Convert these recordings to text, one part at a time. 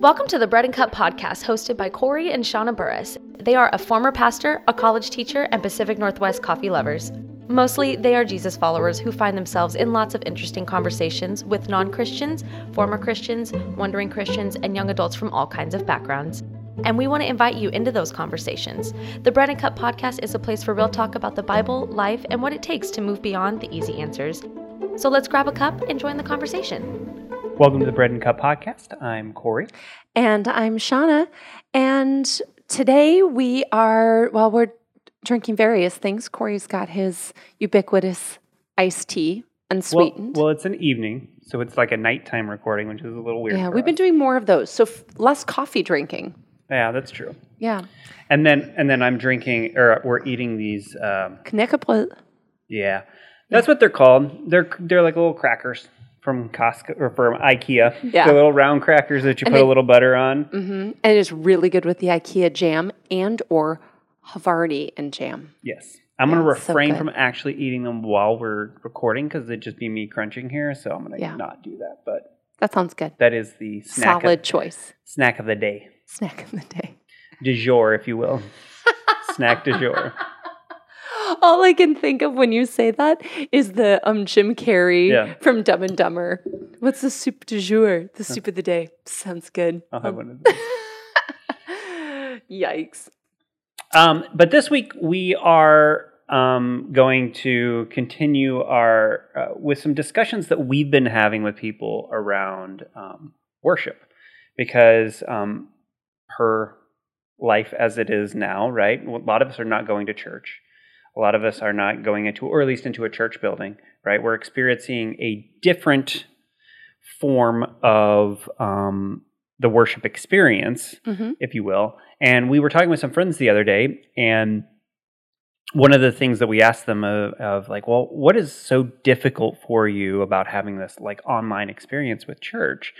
Welcome to the Bread and Cup podcast hosted by Corey and Shauna Burris. They are a former pastor, a college teacher, and Pacific Northwest coffee lovers. Mostly, they are Jesus followers who find themselves in lots of interesting conversations with non Christians, former Christians, wondering Christians, and young adults from all kinds of backgrounds. And we want to invite you into those conversations. The Bread and Cup podcast is a place for real talk about the Bible, life, and what it takes to move beyond the easy answers. So let's grab a cup and join the conversation. Welcome to the Bread and Cup podcast. I'm Corey. And I'm Shauna. And today we are, well, we're drinking various things. Corey's got his ubiquitous iced tea, unsweetened. Well, well, it's an evening, so it's like a nighttime recording, which is a little weird. yeah, we've been doing more of those. So f- less coffee drinking. Yeah, that's true. Yeah. And then and then I'm drinking, or we're eating these. Um, Knickerpl- yeah, that's what they're called. They're they're like little crackers from Costco or from IKEA. Yeah. the little round crackers that you And put a little butter on. Mhm. And it's really good with the IKEA jam and or Havarti and jam. Yes. I'm going to so refrain good. from actually eating them while we're recording because it'd just be me crunching here. So I'm going to Yeah. not do that. But That sounds good. that is the snack Solid of, choice. snack of the day. Snack of the day. Du jour, if you will. snack du jour. All I can think of when you say that is the um Jim Carrey Yeah. from Dumb and Dumber. What's the soup du jour? The soup of the day. Sounds good. I'll have Um, one of those. Yikes. Um, but this week we are um, going to continue our uh, with some discussions that we've been having with people around um, worship, because um, per life as it is now, right? A lot of us are not going to church. A lot of us are not going into, or at least into a church building, right? We're experiencing a different form of um, the worship experience Mhm. if you will. And we were talking with some friends the other day, and one of the things that we asked them of, of like, well, what is so difficult for you about having this like online experience with church?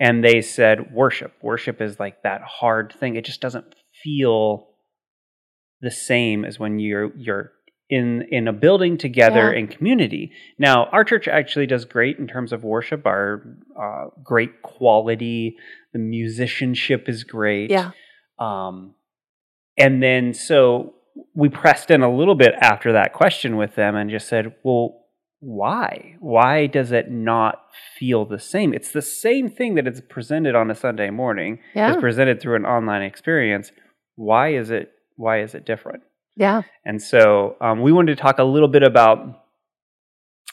And they said worship. Worship is like that hard thing. It just doesn't feel the same as when you're you're in in a building together Yeah. in community. Now, our church actually does great in terms of worship. Our uh, great quality, the musicianship is great. Yeah. Um, and then so we pressed in a little bit after that question with them and just said, well, why? Why does it not feel the same? It's the same thing that it's presented on a Sunday morning. Yeah. It's presented through an online experience. Why is it? Why is it different? Yeah. And so um, we wanted to talk a little bit about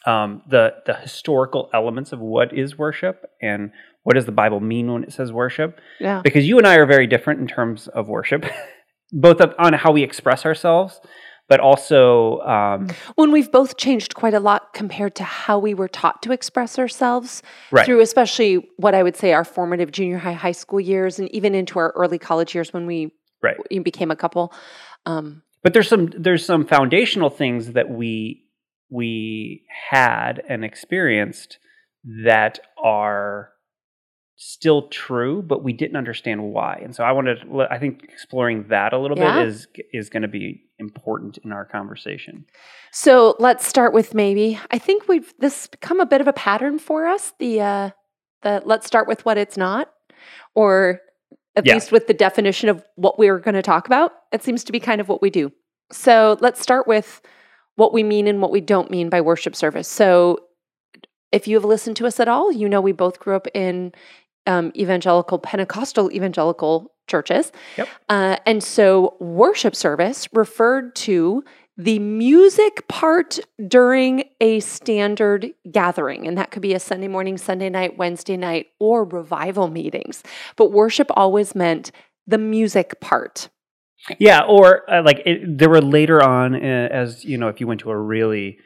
um, the the historical elements of what is worship and what does the Bible mean when it says worship. Yeah. Because you and I are very different in terms of worship, both of, on how we express ourselves, but also um, When we've both changed quite a lot compared to how we were taught to express ourselves right. through especially what I would say our formative junior high, high school years, and even into our early college years when we Right. we became a couple. Um, but there's some there's some foundational things that we we had and experienced that are still true but we didn't understand why and so i wanted to, i think exploring that a little Yeah. bit is is going to be important in our conversation So let's start with maybe. I think we've this become a bit of a pattern for us. The uh, the let's start with what it's not, or at Yeah. least with the definition of what we're going to talk about. It seems to be kind of what we do. So let's start with what we mean and what we don't mean by worship service. So if you have listened to us at all, you know we both grew up in um, evangelical Pentecostal evangelical churches. Yep. Uh, and so worship service referred to the music part during a standard gathering. And that could be a Sunday morning, Sunday night, Wednesday night, or revival meetings. But worship always meant the music part. Yeah, or uh, like it, there were later on, uh, as you know, if you went to a really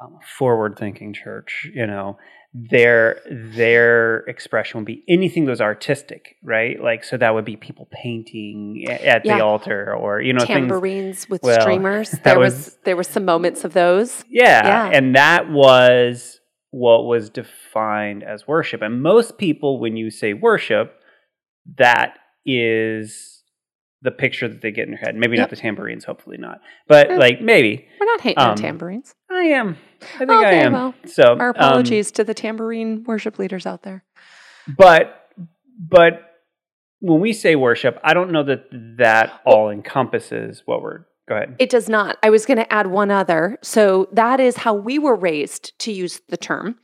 um, forward-thinking church, you know, their their expression would be anything that was artistic, right? Like, so that would be people painting at Yeah. the altar, or you know, things. Tambourines with well, streamers. There was, was- there were some moments of those. Yeah, Yeah. and that was what was defined as worship. And most people, when you say worship, that is the picture that they get in their head. Maybe Yep. not the tambourines, hopefully not, but like maybe. We're not hating on Um, tambourines. I am. I think I Okay, am. well, so Our um, apologies to the tambourine worship leaders out there. but but when we say worship, I don't know that that all encompasses what we're. Go ahead. It does not. I was going to add one other. So that is how we were raised to use the term.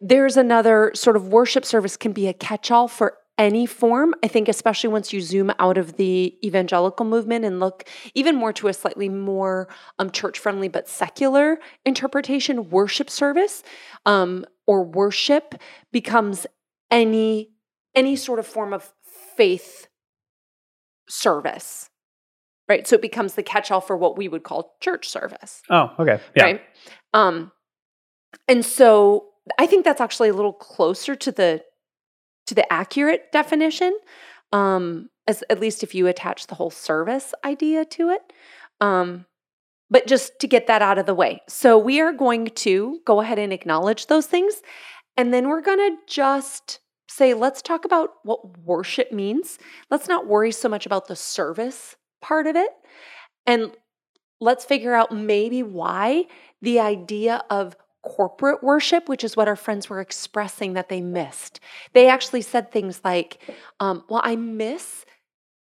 There's another sort of worship service can be a catch all for any form. I think, especially once you zoom out of the evangelical movement and look even more to a slightly more um, church friendly but secular interpretation, worship service um, or worship becomes any any sort of form of faith service right so it becomes the catch-all for what we would call church service Oh, okay. Yeah. right um and so i think that's actually a little closer to the to the accurate definition um as at least if you attach the whole service idea to it. Um but just to get that out of the way. So we are going to go ahead and acknowledge those things and then we're going to just say let's talk about what worship means. Let's not worry so much about the service part of it and let's figure out maybe why the idea of corporate worship, which is what our friends were expressing that they missed. They actually said things like, um, Well, I miss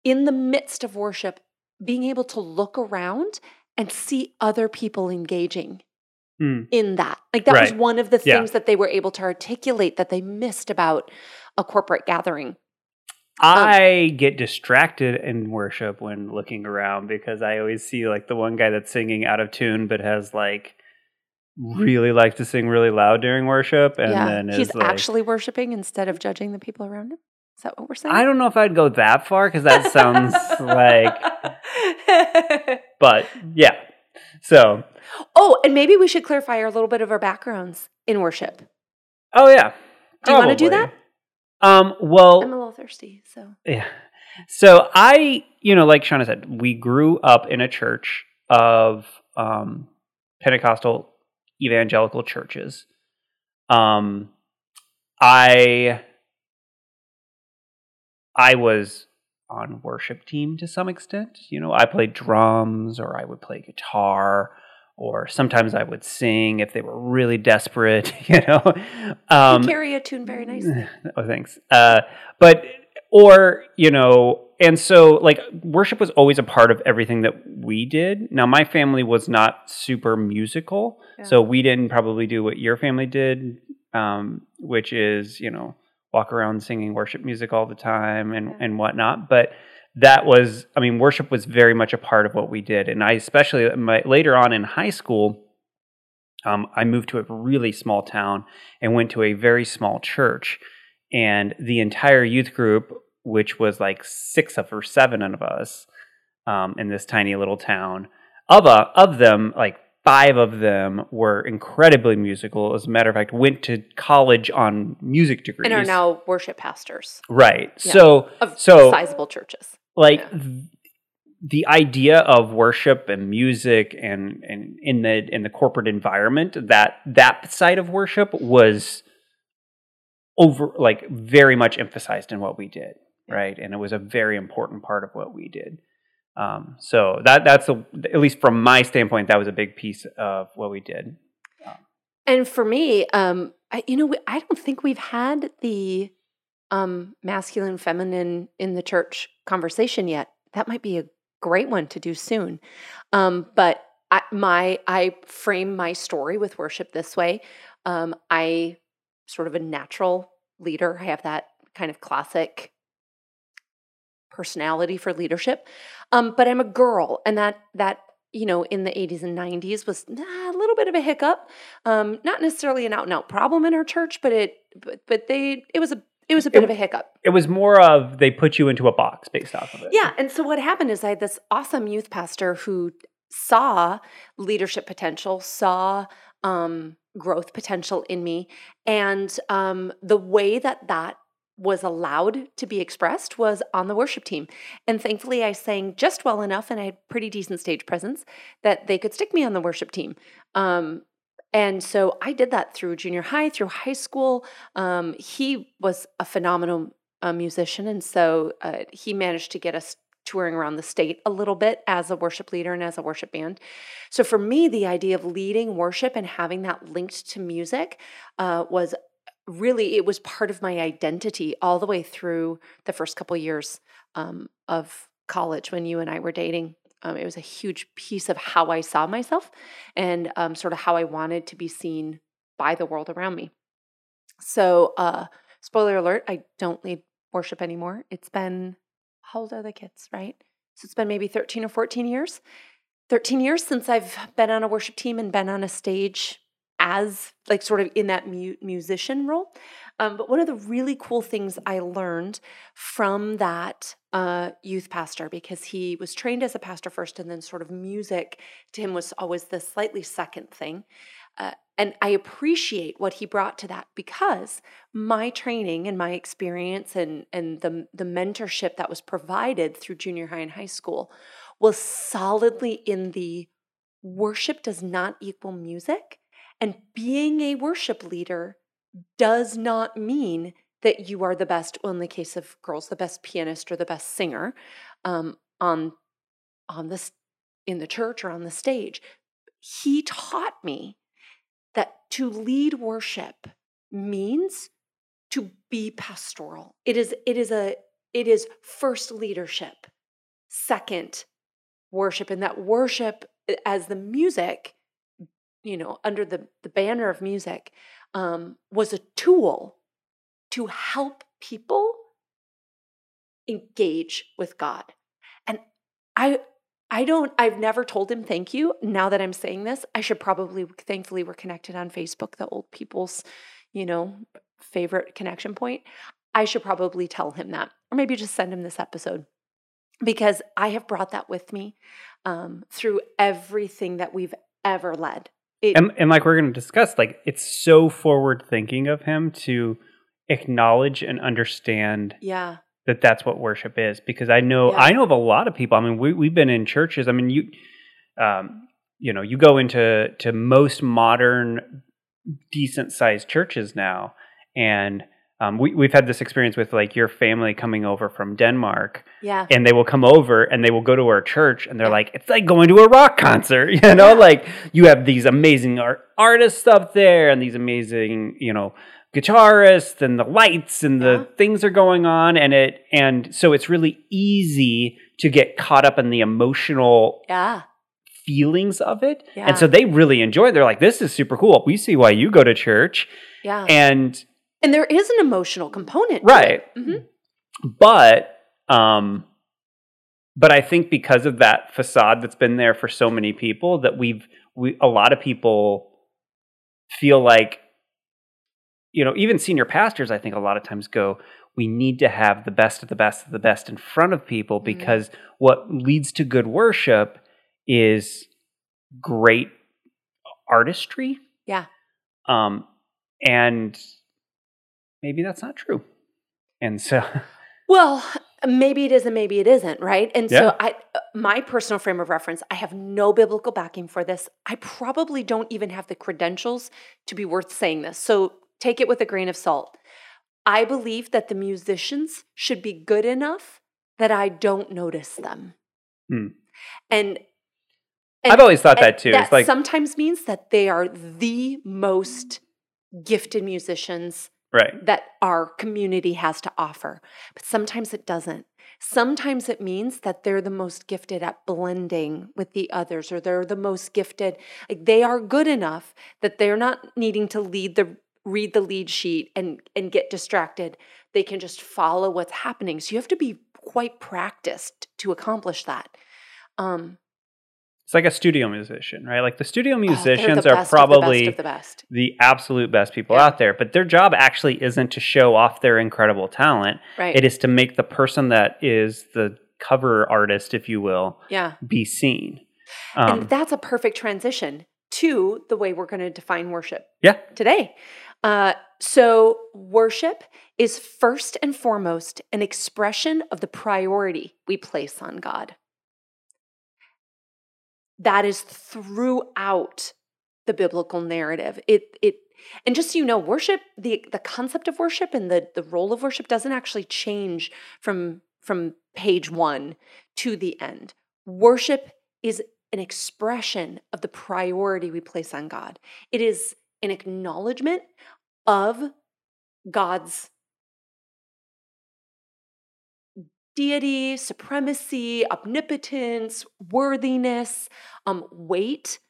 in the midst of worship being able to look around and see other people engaging Mm. in that. Like that was one of the Yeah. things that they were able to articulate that they missed about a corporate gathering. I get distracted in worship when looking around because I always see like the one guy that's singing out of tune but has like really likes to sing really loud during worship and yeah. then is He's like actually worshiping instead of judging the people around him. Is that what we're saying? I don't know if I'd go that far because that sounds like but yeah. So oh, and maybe we should clarify a little bit of our backgrounds in worship. oh yeah. Do you wanna do that Um well I'm a little thirsty, so Yeah. So I, you know, like Shauna said, we grew up in a church of um, Pentecostal evangelical churches. Um, I I was on worship team to some extent. You know, I played drums or I would play guitar or sometimes I would sing if they were really desperate, you know. Um you carry a tune very nicely. oh, thanks. Uh, but or you know, and so like worship was always a part of everything that we did. Now, my family was not super musical, Yeah. so we didn't probably do what your family did, um, which is you know walk around singing worship music all the time and Yeah. and whatnot. But that was, I mean, worship was very much a part of what we did, and I especially my, later on in high school. Um, I moved to a really small town and went to a very small church and the entire youth group which was like six of or seven of us um, in this tiny little town of a, of them like five of them were incredibly musical as a matter of fact went to college on music degrees And are now worship pastors right Yeah. so of so sizable churches. like Yeah. th- the idea of worship and music and and in the in the corporate environment that that side of worship was over like very much emphasized in what we did right and it was a very important part of what we did um, so that that's a, at least from my standpoint that was a big piece of what we did And for me, um, I, you know, we- I don't think we've had the um, masculine, feminine in the church conversation yet. That might be a great one to do soon. Um, but I, my, I frame my story with worship this way. Um, I sort of a natural leader. I have that kind of classic personality for leadership. Um, but I'm a girl, and that that you know in the 80s and 90s was a little bit of a hiccup. Um, not necessarily an out and out problem in our church, but it but but they it was a it was a bit It- of a hiccup. it was more of they put you into a box based off of it Yeah, and so what happened is I had this awesome youth pastor who saw leadership potential, saw um, growth potential in me, and um, the way that that was allowed to be expressed was on the worship team. And thankfully, I sang just well enough, and I had pretty decent stage presence that they could stick me on the worship team. Um, and so I did that through junior high, through high school. Um, he was a phenomenal uh, musician, and so uh, he managed to get us touring around the state a little bit as a worship leader and as a worship band. So for me, the idea of leading worship and having that linked to music uh, was really it was part of my identity all the way through the first couple years um, of college when you and I were dating. Um, it was a huge piece of how I saw myself and um, sort of how I wanted to be seen by the world around me. So, uh, spoiler alert, I don't lead worship anymore. It's been, how old are the kids, right? So it's been maybe 13 or 14 years. 13 years since I've been on a worship team and been on a stage as like sort of in that mu- musician role. Um, but one of the really cool things I learned from that uh, youth pastor, because he was trained as a pastor first, and then sort of music to him was always the slightly second thing. Uh, and I appreciate what he brought to that because my training and my experience and and the the mentorship that was provided through junior high and high school was solidly in the worship does not equal music and being a worship leader does not mean that you are the best, well, in the case of girls, the best pianist or the best singer um, on on this in the church or on the stage. He taught me to lead worship means to be pastoral. It is it is a it is first leadership, second worship, and that worship as the music you know, under the, the banner of music, um, was a tool to help people engage with God. And I I don't I've never told him thank you. Now that I'm saying this, I should probably thankfully we're connected on Facebook, the old people's, you know, favorite connection point. I should probably tell him that or maybe just send him this episode because I have brought that with me um, through everything that we've ever led. It, and, and like we're going to discuss, like it's so forward thinking of him to acknowledge and understand yeah that that's what worship is because i know yeah. i know of a lot of people i mean we, we've been in churches i mean you um, you know you go into to most modern decent sized churches now and um, we, we've had this experience with like your family coming over from Denmark. Yeah. And they will come over and they will go to our church and they're yeah. like, it's like going to a rock concert, you know, yeah. like you have these amazing art- artists up there and these amazing, you know, guitarists and the lights and the yeah. things are going on and it and so it's really easy to get caught up in the emotional yeah feelings of it yeah. and so they really enjoy it they're like this is super cool we see why you go to church yeah and and there is an emotional component, right? Mm-hmm. But um, but I think because of that facade that's been there for so many people, that we've we a lot of people feel like you know even senior pastors i think a lot of times go we need to have the best of the best of the best in front of people mm-hmm. because mm-hmm. what leads to good worship is great artistry yeah um and maybe that's not true. And so Well, maybe it is and maybe it isn't, right? And yeah. so I my personal frame of reference, I have no biblical backing for this. I probably don't even have the credentials to be worth saying this. So take it with a grain of salt. I believe that the musicians should be good enough that I don't notice them. Hmm. And, and, I've always thought that too. That like, sometimes means that they are the most gifted musicians right. that our community has to offer. But sometimes it doesn't. Sometimes it means that they're the most gifted at blending with the others, or they're the most gifted. Like they are good enough that they're not needing to lead the read the lead sheet and and get distracted. They can just follow what's happening. So you have to be quite practiced to accomplish that. Um, it's like a studio musician, right? Like the studio musicians oh, the are probably the, best the, the absolute best people yeah. out there, but their job actually isn't to show off their incredible talent. Right. It is to make the person that is the cover artist, if you will, yeah. be seen. Um, and that's a perfect transition to the way we're going to define worship. Yeah. Today. Uh, so worship is first and foremost an expression of the priority we place on God that is throughout the biblical narrative. It it and just so you know, worship, the the concept of worship and the the role of worship doesn't actually change from from page 1 to the end. Worship is an expression of the priority we place on God. It is an acknowledgement of God's deity, supremacy, omnipotence, worthiness, um, weight,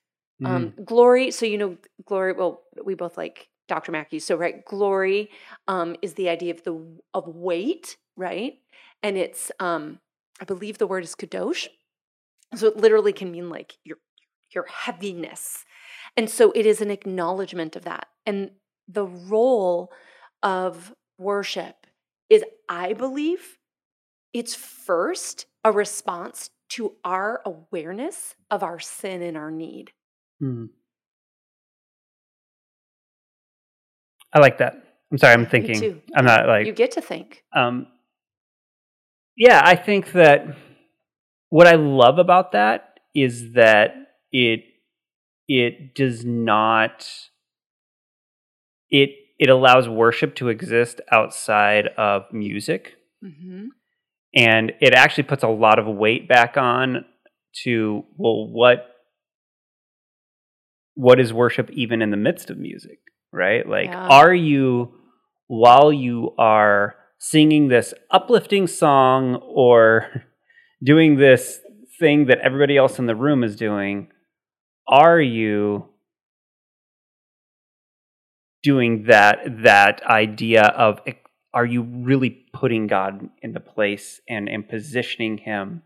um, glory. So, you know, glory, well, we both like Dr. Mackie. So, right, glory um, is the idea of the of weight, right? And it's, um, I believe the word is kadosh. So it literally can mean like your your heaviness. And so it is an acknowledgement of that. And the role of worship is, I believe, it's first a response to our awareness of our sin and our need. Hmm. I like that. I'm sorry, I'm thinking. I'm not like you get to think. um yeah, I think that what I love about that is that it it does not it it allows worship to exist outside of music Mm-hmm. and it actually puts a lot of weight back on to well what what is worship even in the midst of music right like Yeah. are you while you are singing this uplifting song or doing this thing that everybody else in the room is doing are you doing that that idea of are you really putting God in the place and, and positioning him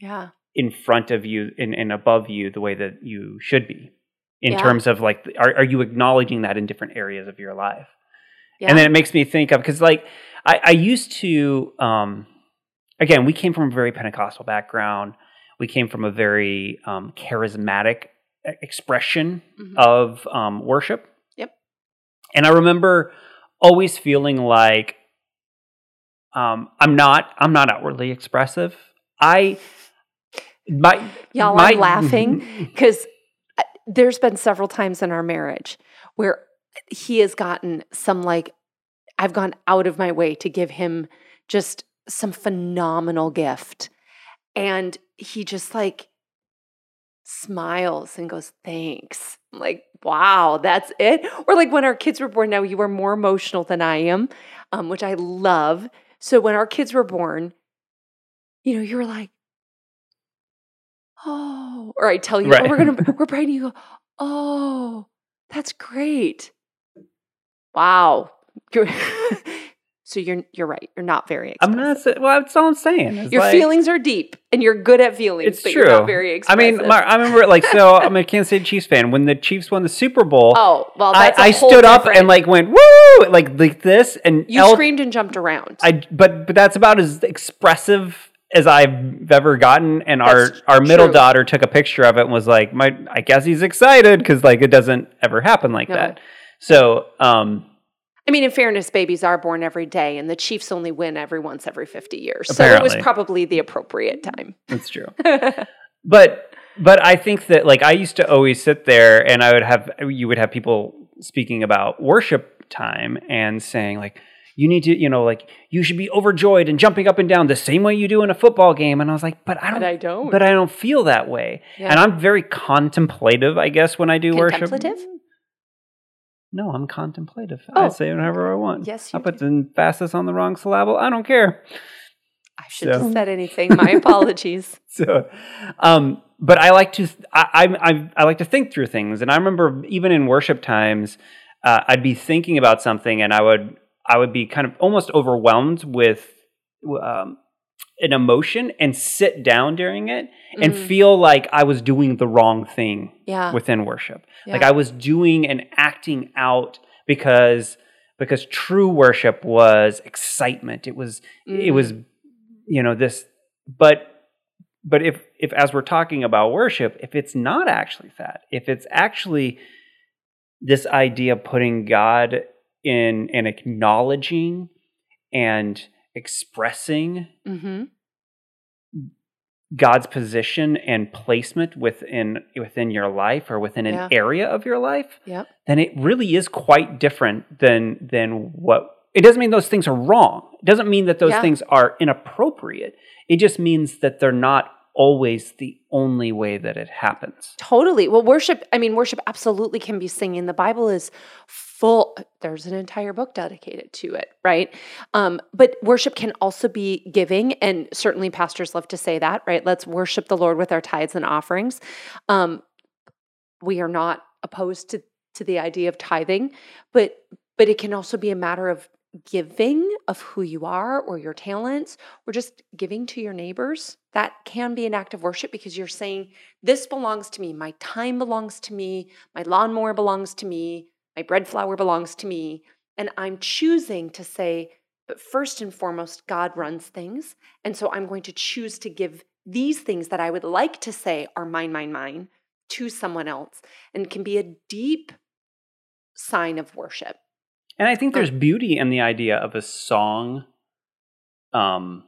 Yeah. in front of you and, and above you the way that you should be in Yeah. terms of like are, are you acknowledging that in different areas of your life Yeah. and then it makes me think of because like I, I used to um again we came from a very pentecostal background we came from a very um, charismatic expression Mhm. of um, worship Yep. and i remember always feeling like um, i'm not i'm not outwardly expressive i my Y'all, my, I'm laughing because there's been several times in our marriage where he has gotten some like I've gone out of my way to give him just some phenomenal gift. And he just like smiles and goes, Thanks. I'm like, wow, that's it. Or like when our kids were born, now you are more emotional than I am, um, which I love. So when our kids were born, you know, you were like, oh, or I tell you, Right. oh, we're gonna we're praying. You go, oh, that's great. Wow. So you're you're right. You're not very. i'm not well that's all i'm saying It's Your like- feelings are deep, and you're good at feelings. It's but true. You're not very I mean, my, I remember like so. I'm a Kansas City Chiefs fan. When the Chiefs won the Super Bowl, oh well, I, I stood up and like went woo, like like this, and you El- screamed and jumped around. I but but that's about as expressive as I've ever gotten. And our That's our middle true. daughter took a picture of it and was like, "My, I guess he's excited because like it doesn't ever happen like No. that." So, um, I mean, in fairness, babies are born every day, and the Chiefs only win every once every fifty years. So it was probably the appropriate time. that's true. but but I think that like I used to always sit there and I would have you would have people speaking about worship time and saying like you need to you know like you should be overjoyed and jumping up and down the same way you do in a football game and I was like but I don't but I don't. but I don't feel that way Yeah. and I'm very contemplative I guess when I do worship Contemplative? No I'm contemplative I Oh. say whatever I want Yes, you I put the emphasis on the wrong syllable I don't care I should So- have said anything. My apologies. so um but i like to I, I i I like to think through things and i remember even in worship times uh, i'd be thinking about something and i would i would be kind of almost overwhelmed with um, an emotion and sit down during it and Mhm. feel like i was doing the wrong thing Yeah. within worship like i was doing and acting out because because true worship was excitement it was it Mm. was you know this but but if if as we're talking about worship if it's not actually that if it's actually this idea of putting god in and acknowledging and expressing Mm-hmm. god's position and placement within within your life or within an Yeah. area of your life Yep. then it really is quite different than than what it doesn't mean those things are wrong it doesn't mean that those Yeah. things are inappropriate it just means that they're not always the only way that it happens. Totally. Well, worship, I mean, worship absolutely can be singing. The Bible is full, there's an entire book dedicated to it, right? Um, but worship can also be giving, and certainly pastors love to say that, right? Let's worship the Lord with our tithes and offerings. Um, we are not opposed to, to the idea of tithing, but but it can also be a matter of giving of who you are or your talents or just giving to your neighbors, that can be an act of worship because you're saying, This belongs to me. My time belongs to me. My lawnmower belongs to me. My bread flour belongs to me. And I'm choosing to say, But first and foremost, God runs things. And so I'm going to choose to give these things that I would like to say are mine, mine, mine to someone else and can be a deep sign of worship. And I think there's beauty in the idea of a song um,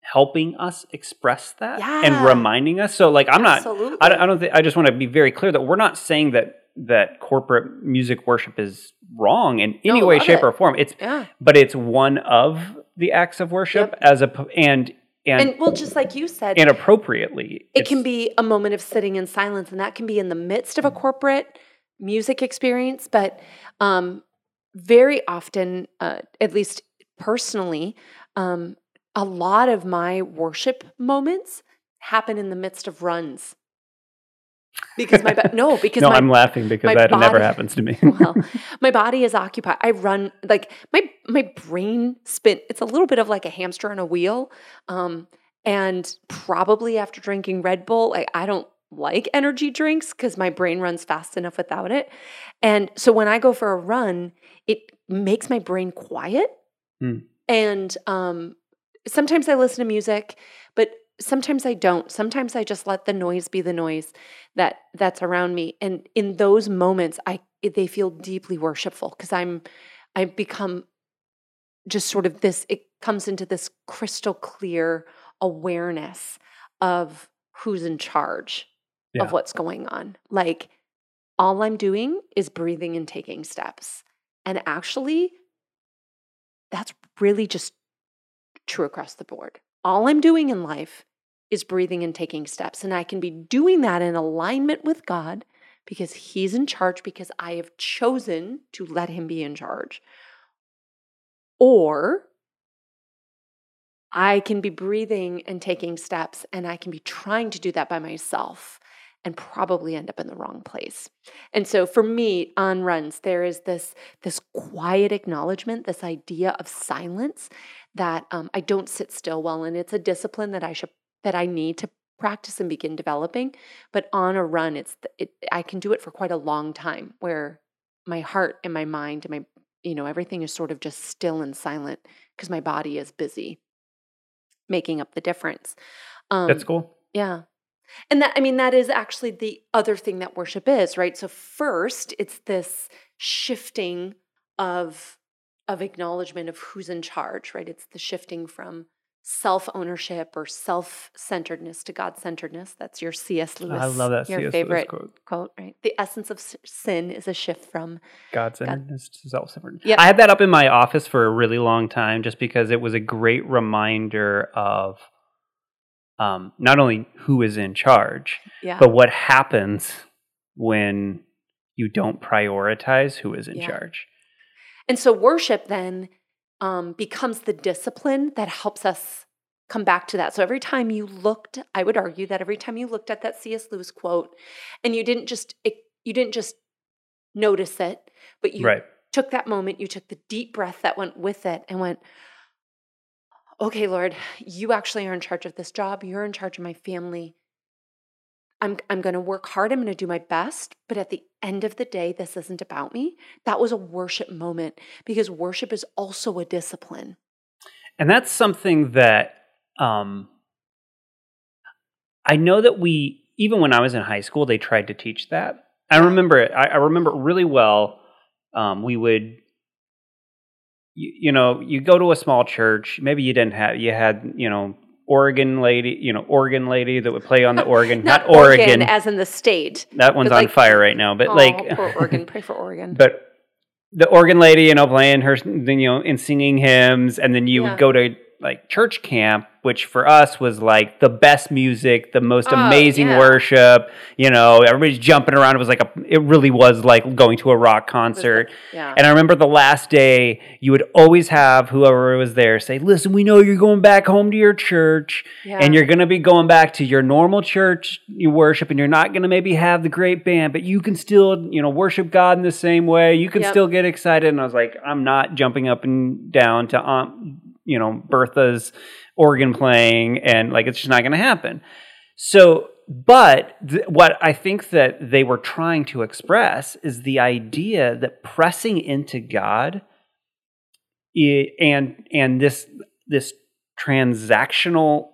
helping us express that Yeah. and reminding us. So, like, I'm not, Absolutely. I, don't- I don't think, I just want to be very clear that we're not saying that that corporate music worship is wrong in any No, way, shape, it. or form. It's, Yeah. but it's one of the acts of worship Yep. as a and, and, And well, just like you said, and appropriately. it can be a moment of sitting in silence, and that can be in the midst of a corporate music experience. But um, very often, uh, at least personally, um, a lot of my worship moments happen in the midst of runs. Because my no, because no, my I'm laughing because that never body- happens to me. well my body is occupied i run like my my brain spin it's a little bit of like a hamster on a wheel um and probably after drinking red bull like i don't like energy drinks because my brain runs fast enough without it. And so when i go for a run it makes my brain quiet. Hmm. and um sometimes i listen to music but sometimes i don't. Sometimes i just let the noise be the noise that that's around me. And in those moments i they feel deeply worshipful because i'm i've become just sort of this it comes into this crystal clear awareness of who's in charge Yeah. of what's going on like all i'm doing is breathing and taking steps and actually that's really just true across the board all i'm doing in life is breathing and taking steps. And I can be doing that in alignment with God because He's in charge, because I have chosen to let Him be in charge. Or I can be breathing and taking steps, and I can be trying to do that by myself and probably end up in the wrong place. And so for me on runs there is this this quiet acknowledgement, this idea of silence that um, I don't sit still well and it's a discipline that I should that I need to practice and begin developing. But on a run, it's it, I can do it for quite a long time, where my heart and my mind and my you know everything is sort of just still and silent because my body is busy making up the difference. Um, That's cool. yeah. And that, I mean, that is actually the other thing that worship is, right? So, first, it's this shifting of, of acknowledgement of who's in charge, right? It's the shifting from self ownership or self centeredness to God centeredness. That's your C.S. Lewis. I love that Your C.S. Favorite quote. quote, right? The essence of sin is a shift from God centeredness to self centeredness. Yep. I had that up in my office for a really long time just because it was a great reminder of um, not only who is in charge, yeah, but what happens when you don't prioritize who is in Yeah. charge. And so worship then um, becomes the discipline that helps us come back to that. So every time you looked, I would argue that every time you looked at that C.S. Lewis quote, and you didn't just it, you didn't just notice it, but you right. took that moment, you took the deep breath that went with it, and went, "Okay, Lord, you actually are in charge of this job. You're in charge of my family." I'm, I'm going to work hard. I'm going to do my best. But at the end of the day, this isn't about me. That was a worship moment because worship is also a discipline. And that's something that um, I know that we, even when I was in high school, they tried to teach that. I remember it. I, I remember it really well. Um, we would, you, you know, you go to a small church. Maybe you didn't have, you had, you know, Oregon lady, you know, Oregon lady that would play on the organ. not, Oregon. as in the state. that one's but on fire right now. But Oh, like, poor Oregon. Pray for Oregon. but the organ lady, you know, playing her, then you know, and singing hymns, and then you Yeah. would go to like church camp, which for us was like the best music, the most Oh, amazing yeah. worship. You know, everybody's jumping around. It was like a, it really was like going to a rock concert. Yeah. And I remember the last day, you would always have whoever was there say, "Listen, we know you're going back home to your church, yeah. and you're going to be going back to your normal church you worship, and you're not going to maybe have the great band, but you can still, you know, worship God in the same way. You can Yep. still get excited." And I was like, "I'm not jumping up and down to Aunt, you know, Bertha's organ playing, and like it's just not going to happen." So, but th- what I think that they were trying to express is the idea that pressing into God i- and and this this transactional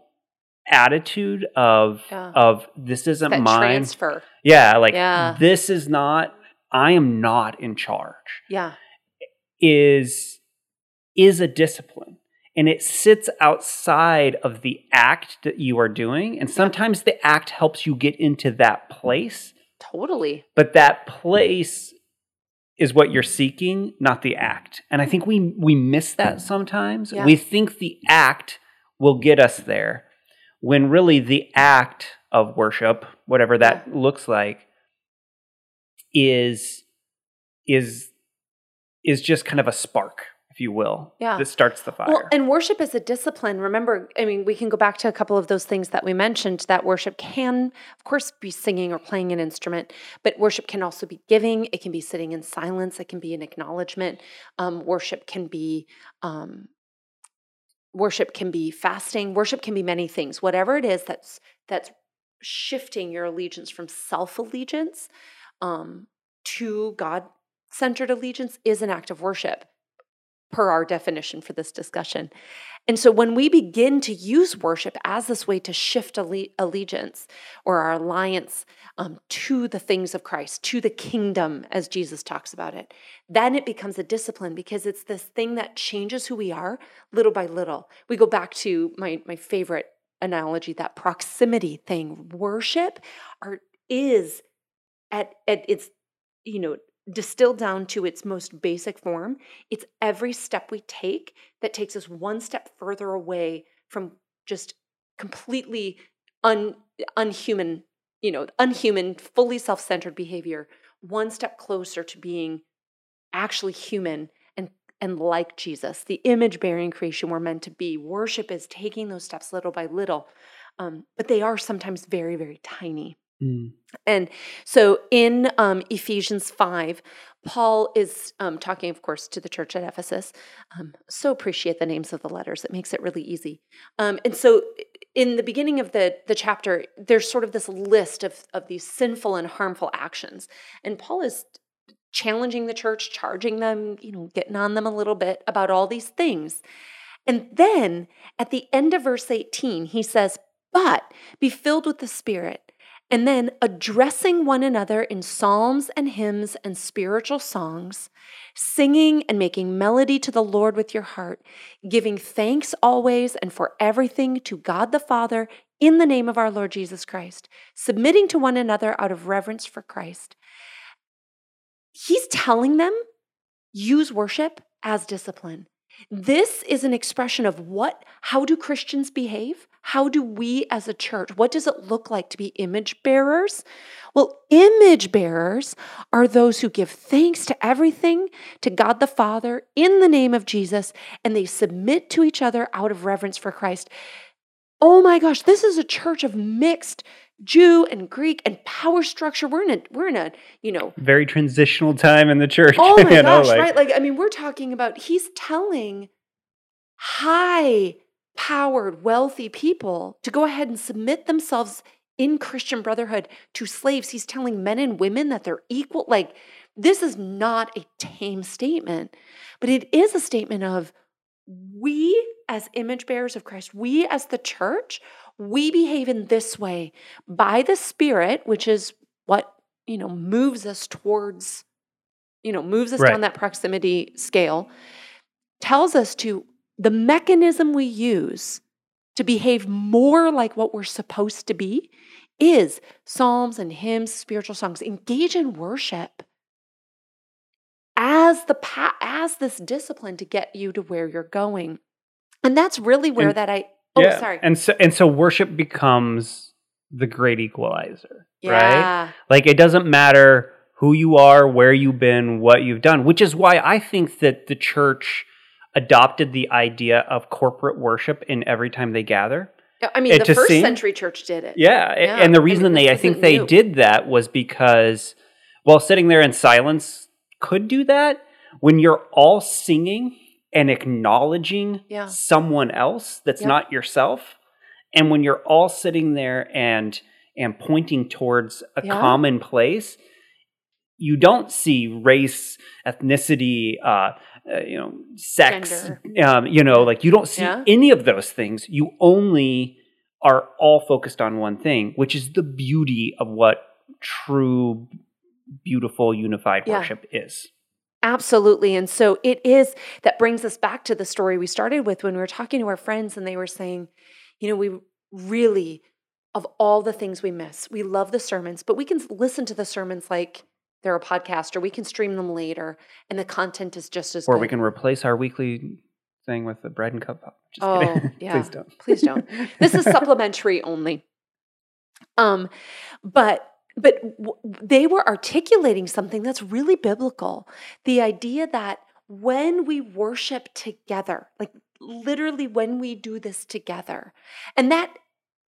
attitude of Yeah. of this isn't that mine. transfer. yeah, like Yeah. this is not. I am not in charge Yeah. is is a discipline and it sits outside of the act that you are doing. And sometimes the act helps you get into that place. Totally. but that place is what you're seeking not the act. And i think we we miss that sometimes. Yeah. we think the act will get us there when really the act of worship whatever that looks like is is is just kind of a spark if you will Yeah. This starts the fire Well, and worship is a discipline. Remember, I mean, we can go back to a couple of those things that we mentioned that worship can, of course, be singing or playing an instrument, but worship can also be giving. It can be sitting in silence. It can be an acknowledgement. Um, worship can be. Um, worship can be fasting worship can be many things whatever it is that's that's shifting your allegiance from self allegiance um, to god centered allegiance is an act of worship per our definition for this discussion. And so when we begin to use worship as this way to shift alle- allegiance or our alliance um, to the things of Christ, to the kingdom, as Jesus talks about it, then it becomes a discipline because it's this thing that changes who we are little by little. We go back to my, my favorite analogy, that proximity thing. Worship are, is at, at its, you know, distilled down to its most basic form, it's every step we take that takes us one step further away from just completely un, unhuman, you know, unhuman, fully self centered behavior, one step closer to being actually human and and like Jesus, the image bearing creation we're meant to be. Worship is taking those steps little by little, um, but they are sometimes very, very tiny. Mm. And so in um, Ephesians 5, Paul is um, talking, of course, to the church at Ephesus. Um, so appreciate the names of the letters, it makes it really easy. Um, and so in the beginning of the, the chapter, there's sort of this list of, of these sinful and harmful actions. And Paul is challenging the church, charging them, you know, getting on them a little bit about all these things. And then at the end of verse 18, he says, But be filled with the Spirit and then addressing one another in psalms and hymns and spiritual songs, singing and making melody to the Lord with your heart, giving thanks always and for everything to God the Father in the name of our Lord Jesus Christ, submitting to one another out of reverence for Christ. He's telling them use worship as discipline. This is an expression of what, how do Christians behave? How do we as a church, what does it look like to be image bearers? Well, image bearers are those who give thanks to everything to God the Father in the name of Jesus, and they submit to each other out of reverence for Christ. Oh my gosh, this is a church of mixed Jew and Greek and power structure. We're in a, we're in a, you know, very transitional time in the church Oh my you know, gosh, like- right? Like, I mean, we're talking about he's telling high powered, wealthy people to go ahead and submit themselves in Christian brotherhood to slaves. He's telling men and women that they're equal. Like, this is not a tame statement, but it is a statement of we as image bearers of Christ, we as the church, we behave in this way by the Spirit, which is what, you know, moves us towards, you know, moves us Right. down that proximity scale, tells us to the mechanism we use to behave more like what we're supposed to be is psalms and hymns, spiritual songs. Engage in worship as the pa- as this discipline to get you to where you're going. And that's really where And- that I Oh, yeah. sorry. And so and so worship becomes the great equalizer, right? Like it doesn't matter who you are, where you've been, what you've done, which is why I think that the church adopted the idea of corporate worship in every time they gather. I mean, Uh, the first sing? century church did it. Yeah, Yeah, and the I mean, reason they I think they new. did that was because while sitting there in silence could do that when you're all singing and acknowledging Yeah. someone else that's Yep. not yourself and when you're all sitting there and and pointing towards a Yeah. common place you don't see race ethnicity uh, uh, you know sex um, you know like you don't see Yeah. any of those things you only are all focused on one thing which is the beauty of what true beautiful unified worship is Absolutely. And so it is that brings us back to the story we started with when we were talking to our friends and they were saying, you know, we really, of all the things we miss, we love the sermons, but we can listen to the sermons like they're a podcast or we can stream them later and the content is just as or good. we can replace our weekly thing with the bread and cup just Oh, kidding yeah. please don't Please don't. this is supplementary only um but but w- they were articulating something that's really biblical. The idea that when we worship together like literally when we do this together and that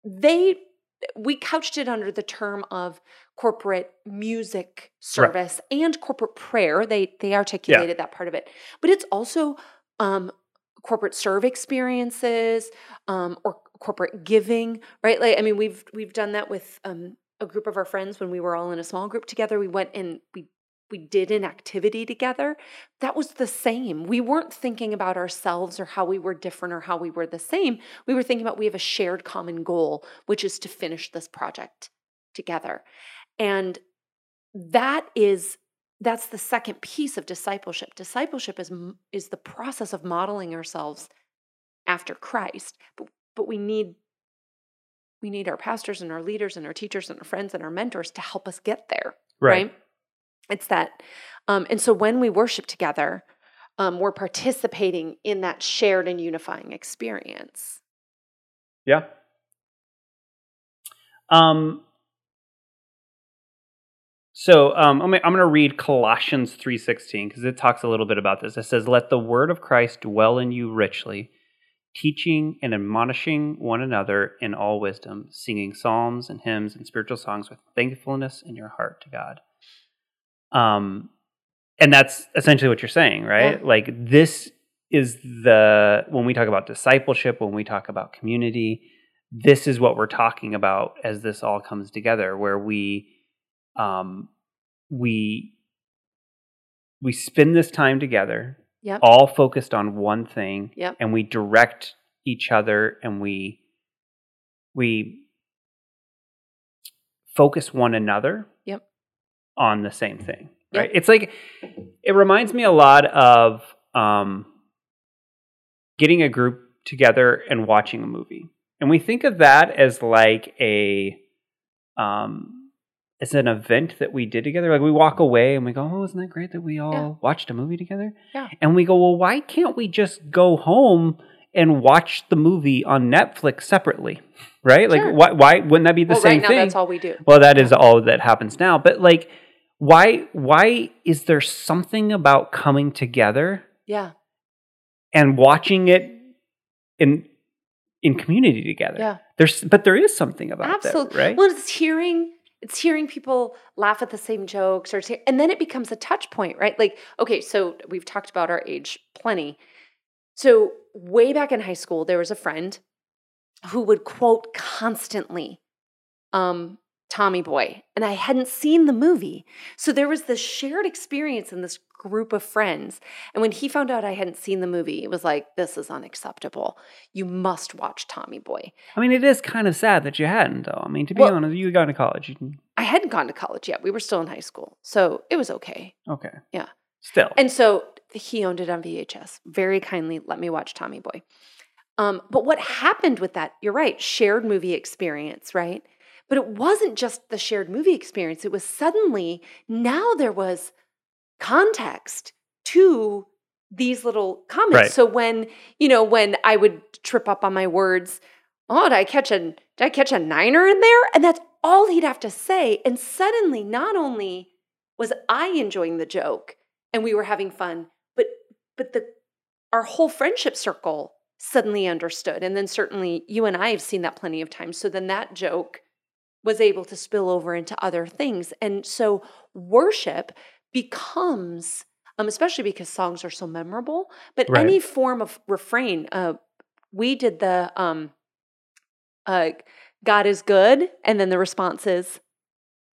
they we couched it under the term of corporate music service and corporate prayer. They they articulated that part of it. But it's also um corporate serve experiences um, or corporate giving right? Like i mean we've we've done that with um, a group of our friends when we were all in a small group together. We went and we we did an activity together. That was the same. We weren't thinking about ourselves or how we were different or how we were the same. We were thinking about we have a shared common goal which is to finish this project together. And that is that's the second piece of discipleship. Discipleship is is the process of modeling ourselves after christ but, but we need we need our pastors and our leaders and our teachers and our friends and our mentors to help us get there right, it's that um, and so when we worship together um, we're participating in that shared and unifying experience Yeah. Um. So um, I'm, I'm going to read Colossians 3:16 because it talks a little bit about this. It says, "Let the word of Christ dwell in you richly, teaching and admonishing one another in all wisdom, singing psalms and hymns and spiritual songs with thankfulness in your heart to God." Um, and that's essentially what you're saying, right? Yeah. Like this is the when we talk about discipleship, when we talk about community, this is what we're talking about as this all comes together, where we um, we we spend this time together, Yep. all focused on one thing, Yep. and we direct each other, and we we focus one another, Yep. on the same thing. Right? It's like it reminds me a lot of um, getting a group together and watching a movie, and we think of that as like a um, as an event that we did together. Like we walk mm-hmm. away and we go, "Oh, isn't that great that we all Yeah. watched a movie together?" Yeah. And we go, "Well, why can't we just go home and watch the movie on Netflix separately?" Right? Sure. Like why why wouldn't that be the well, same right now thing? that's all we do Well, that is all that happens now. But like, why why is there something about coming together yeah and watching it in in community together? yeah There's but there is something about Absolutely. that, right? Well, it's hearing it's hearing people laugh at the same jokes or and then it becomes a touch point, right? Like, okay, so we've talked about our age plenty. So, way back in high school, there was a friend who would quote constantly um Tommy Boy, and I hadn't seen the movie. So there was this shared experience in this group of friends. And when he found out I hadn't seen the movie, it was like, this is unacceptable. You must watch Tommy Boy. I mean, it is kind of sad that you hadn't, though. I mean, to be Well- honest, you got to college. You I hadn't gone to college yet. We were still in high school. So it was okay. okay. Yeah. Still. And so he owned it on VHS. Very kindly let me watch Tommy Boy. Um, but what happened with that, you're right, shared movie experience, right? But it wasn't just the shared movie experience. It was suddenly now there was context to these little comments. Right. So when, you know, when I would trip up on my words, oh, did I catch a did I catch a niner in there? And that's all he'd have to say. And suddenly, not only was I enjoying the joke and we were having fun, but but the our whole friendship circle suddenly understood. And then certainly you and I have seen that plenty of times. So then that joke was able to spill over into other things. And so worship becomes um, especially because songs are so memorable. But Right. any form of refrain, uh, we did the um, uh, God is good, and then the response is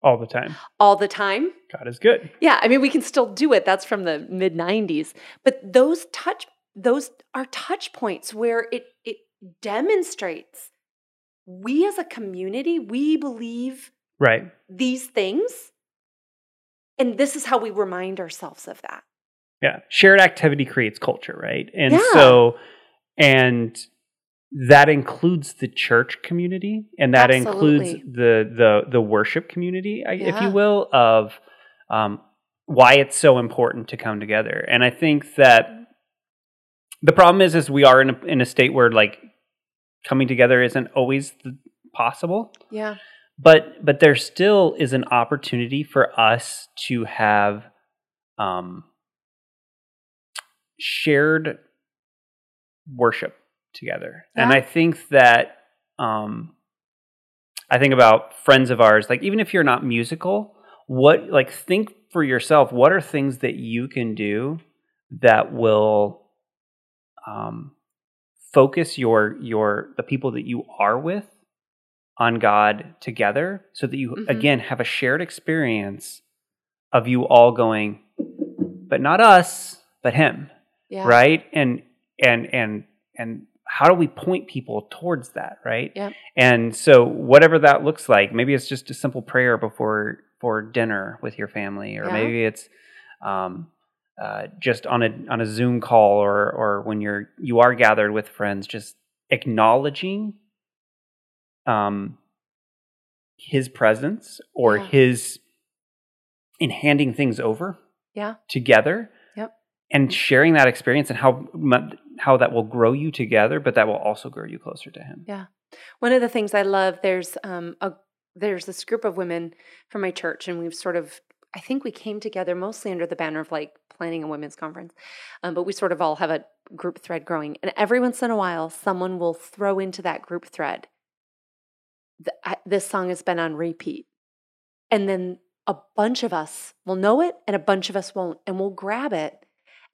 All the time. all the time. God is good. Yeah, I mean we can still do it. That's from the mid '90s, but those touch those are touch points where it it demonstrates we as a community we believe Right. these things, and this is how we remind ourselves of that. Yeah. Shared activity creates culture, right? And Yeah. so, and that includes the church community and that includes the, the, the worship community, I- if you will, of um, why it's so important to come together. And I think that the problem is, is we are in a, in a state where like coming together isn't always the, possible. Yeah, but but there still is an opportunity for us to have um shared worship together. And i think that um i think about friends of ours like even if you're not musical what like think for yourself what are things that you can do that will um focus your your the people that you are with on God together so that you Mhm. again have a shared experience of you all going but not us but him yeah, right and and and and how do we point people towards that right Yep. and so whatever that looks like maybe it's just a simple prayer before for dinner with your family or Yeah. maybe it's um uh, just on a on a Zoom call or or when you're you are gathered with friends, just acknowledging um his presence or Yeah. his in handing things over Yeah. together Yep. and sharing that experience and how how that will grow you together but that will also grow you closer to him Yeah. One of the things I love, there's um a there's this group of women from my church, and we've sort of I think we came together mostly under the banner of like planning a women's conference, um, but we sort of all have a group thread growing, and every once in a while, someone will throw into that group thread. This song has been on repeat, and then a bunch of us will know it, and a bunch of us won't, and we'll grab it,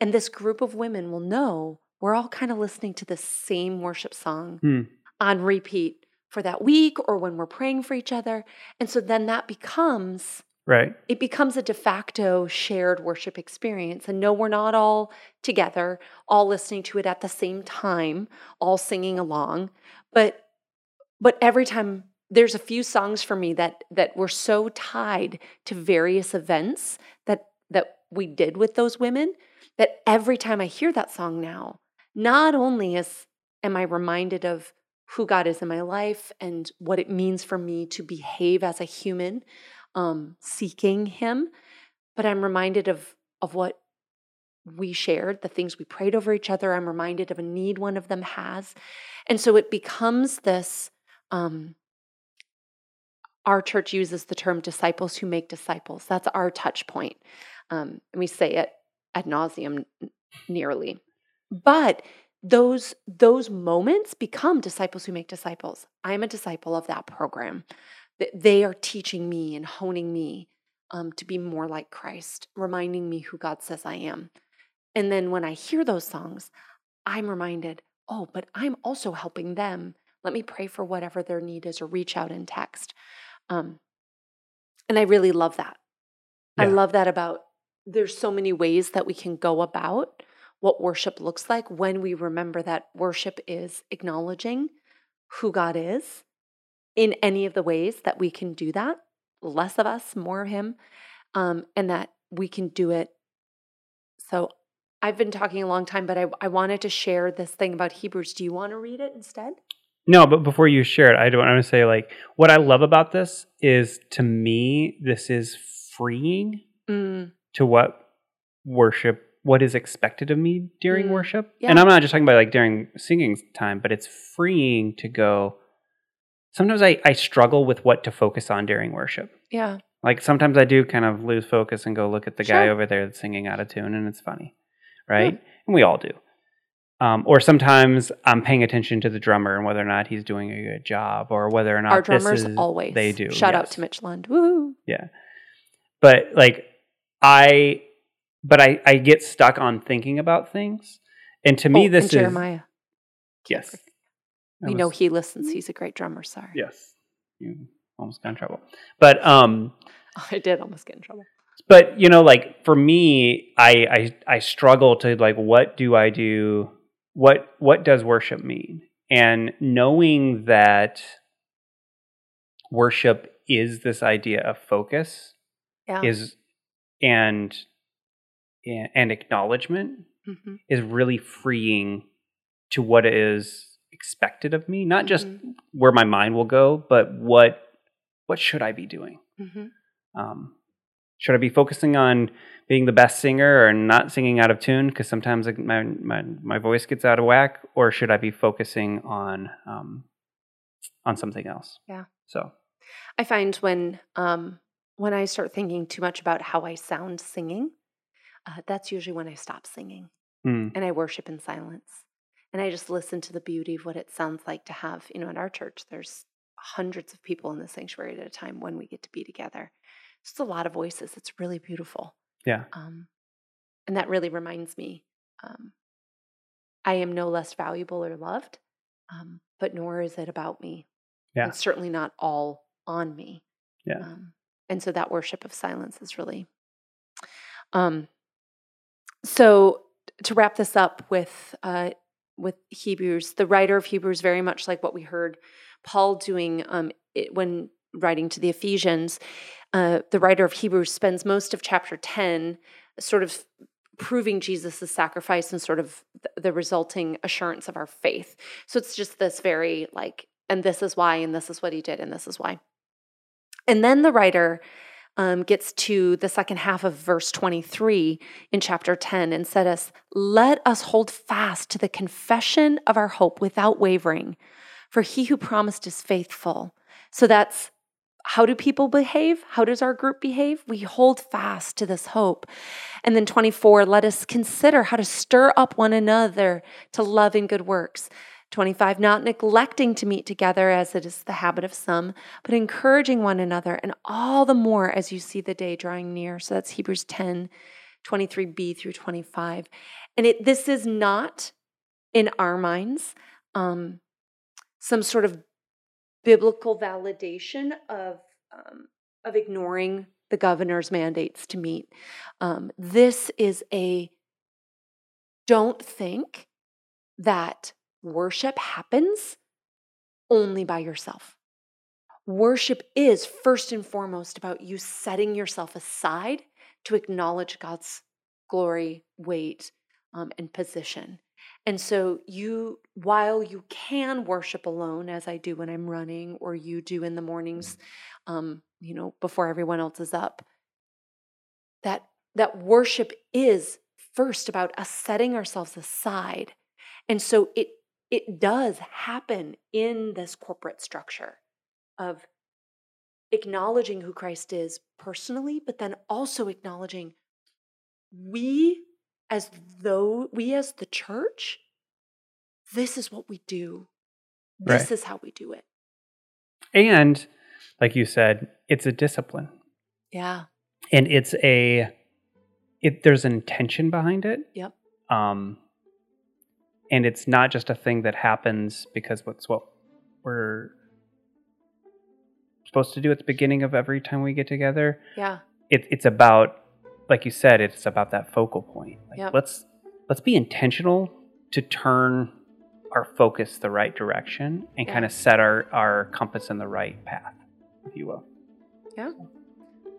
and this group of women will know we're all kind of listening to the same worship song Hmm. on repeat for that week or when we're praying for each other. And so then that becomes right it becomes a de facto shared worship experience. And no, we're not all together, all listening to it at the same time, all singing along. But but every time there's a few songs for me that that were so tied to various events that that we did with those women that every time I hear that song now, not only is am I reminded of who God is in my life and what it means for me to behave as a human um, seeking Him, but I'm reminded of of what we shared, the things we prayed over each other. I'm reminded of a need one of them has, and so it becomes this. Um, our church uses the term disciples who make disciples. That's our touch point. Um, and we say it ad nauseum nearly. But those those moments become disciples who make disciples. I'm a disciple of that program. Th- They are teaching me and honing me um, to be more like Christ, reminding me who God says I am. And then when I hear those songs, I'm reminded, oh, but I'm also helping them. Let me pray for whatever their need is or reach out in text. Um, and I really love that. I love that about there's so many ways that we can go about what worship looks like when we remember that worship is acknowledging who God is in any of the ways that we can do that less of us, more of Him, um, and that we can do it. So I've been talking a long time, but I, I wanted to share this thing about Hebrews. Do you want to read it instead? No, but before you share it, I don't want to say like what I love about this is to me this is freeing Mm, to what worship what is expected of me during Mm, worship. yeah. And I'm not just talking about like during singing time, but it's freeing to go. Sometimes I, I struggle with what to focus on during worship. Yeah. Like sometimes I do kind of lose focus and go look at the guy over there that's singing out of tune, and it's funny, right? And we all do. Um, or sometimes I'm paying attention to the drummer and whether or not he's doing a good job, or whether or not Our drummers is- always. they do. Shout out to Mitch Lund. Woo. Yeah. But like I but I I get stuck on thinking about things. And to me Oh, this is Jeremiah. yes. We know he listens. He's a great drummer. Sorry. Yes. You almost got in trouble. But um I did almost get in trouble. but you know like for me I I I struggle to like what do I do what what does worship mean? And knowing that worship is this idea of focus Yeah. is and and acknowledgement Mhm. is really freeing to what is expected of me not just Mhm. where my mind will go but what what should i be doing Mhm. um, should i be focusing on being the best singer or not singing out of tune because sometimes my, my my voice gets out of whack or should i be focusing on um, on something else Yeah. so I find when um, when I start thinking too much about how I sound singing, uh, that's usually when I stop singing mm, and I worship in silence. And I just listen to the beauty of what it sounds like to have, you know, in our church, there's hundreds of people in the sanctuary at a time when we get to be together. It's just a lot of voices. It's really beautiful. yeah Um, and that really reminds me um, I am no less valuable or loved, um, but nor is it about me. Yeah. It's certainly not all on me. Yeah. Um, and so that worship of silence is really. Um, so to wrap this up with uh, with Hebrews, the writer of Hebrews, very much like what we heard Paul doing um, it, when writing to the Ephesians, uh, the writer of Hebrews spends most of chapter 10 sort of proving Jesus' sacrifice and sort of th- the resulting assurance of our faith. So it's just this very like, and this is why, and this is what he did, and this is why. And then the writer um, gets to the second half of verse 23 in chapter 10 and said us, Let us hold fast to the confession of our hope without wavering, for he who promised is faithful. So that's how do people behave? How does our group behave? We hold fast to this hope. And then 24, let us consider how to stir up one another to love and good works. 25, not neglecting to meet together as it is the habit of some, but encouraging one another, and all the more as you see the day drawing near. So that's Hebrews 10, 23b through 25. And it, this is not in our minds um, some sort of biblical validation of um, of ignoring the governor's mandates to meet. Um, this is a don't think that worship happens only by yourself. Worship is first and foremost about you setting yourself aside to acknowledge God's glory, weight, um, and position. And so you while you can worship alone as I do when I'm running or you do in the mornings um you know before everyone else is up that that worship is first about us setting ourselves aside. And so it it does happen in this corporate structure of acknowledging who Christ is personally but then also acknowledging we as though we as the church this is what we do. This Right. is how we do it. And like you said it's a discipline. Yeah. And it's a it there's an intention behind it. Yep. um and it's not just a thing that happens because what's what we're supposed to do at the beginning of every time we get together. Yeah. It, it's about like you said it's about that focal point. Like Yep. let's let's be intentional to turn our focus the right direction and Yeah. kind of set our our compass in the right path if you will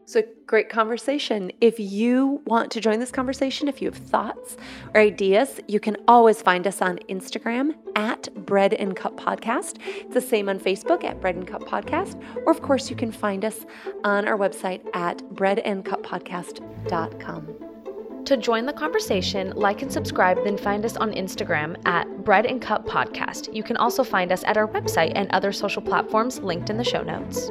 So, great conversation. If you want to join this conversation, if you have thoughts or ideas, you can always find us on Instagram at Bread and Cup Podcast. It's the same on Facebook at Bread and Cup Podcast. Or, of course, you can find us on our website at breadandcuppodcast.com. To join the conversation, like and subscribe, then find us on Instagram at Bread and Cup Podcast. You can also find us at our website and other social platforms linked in the show notes.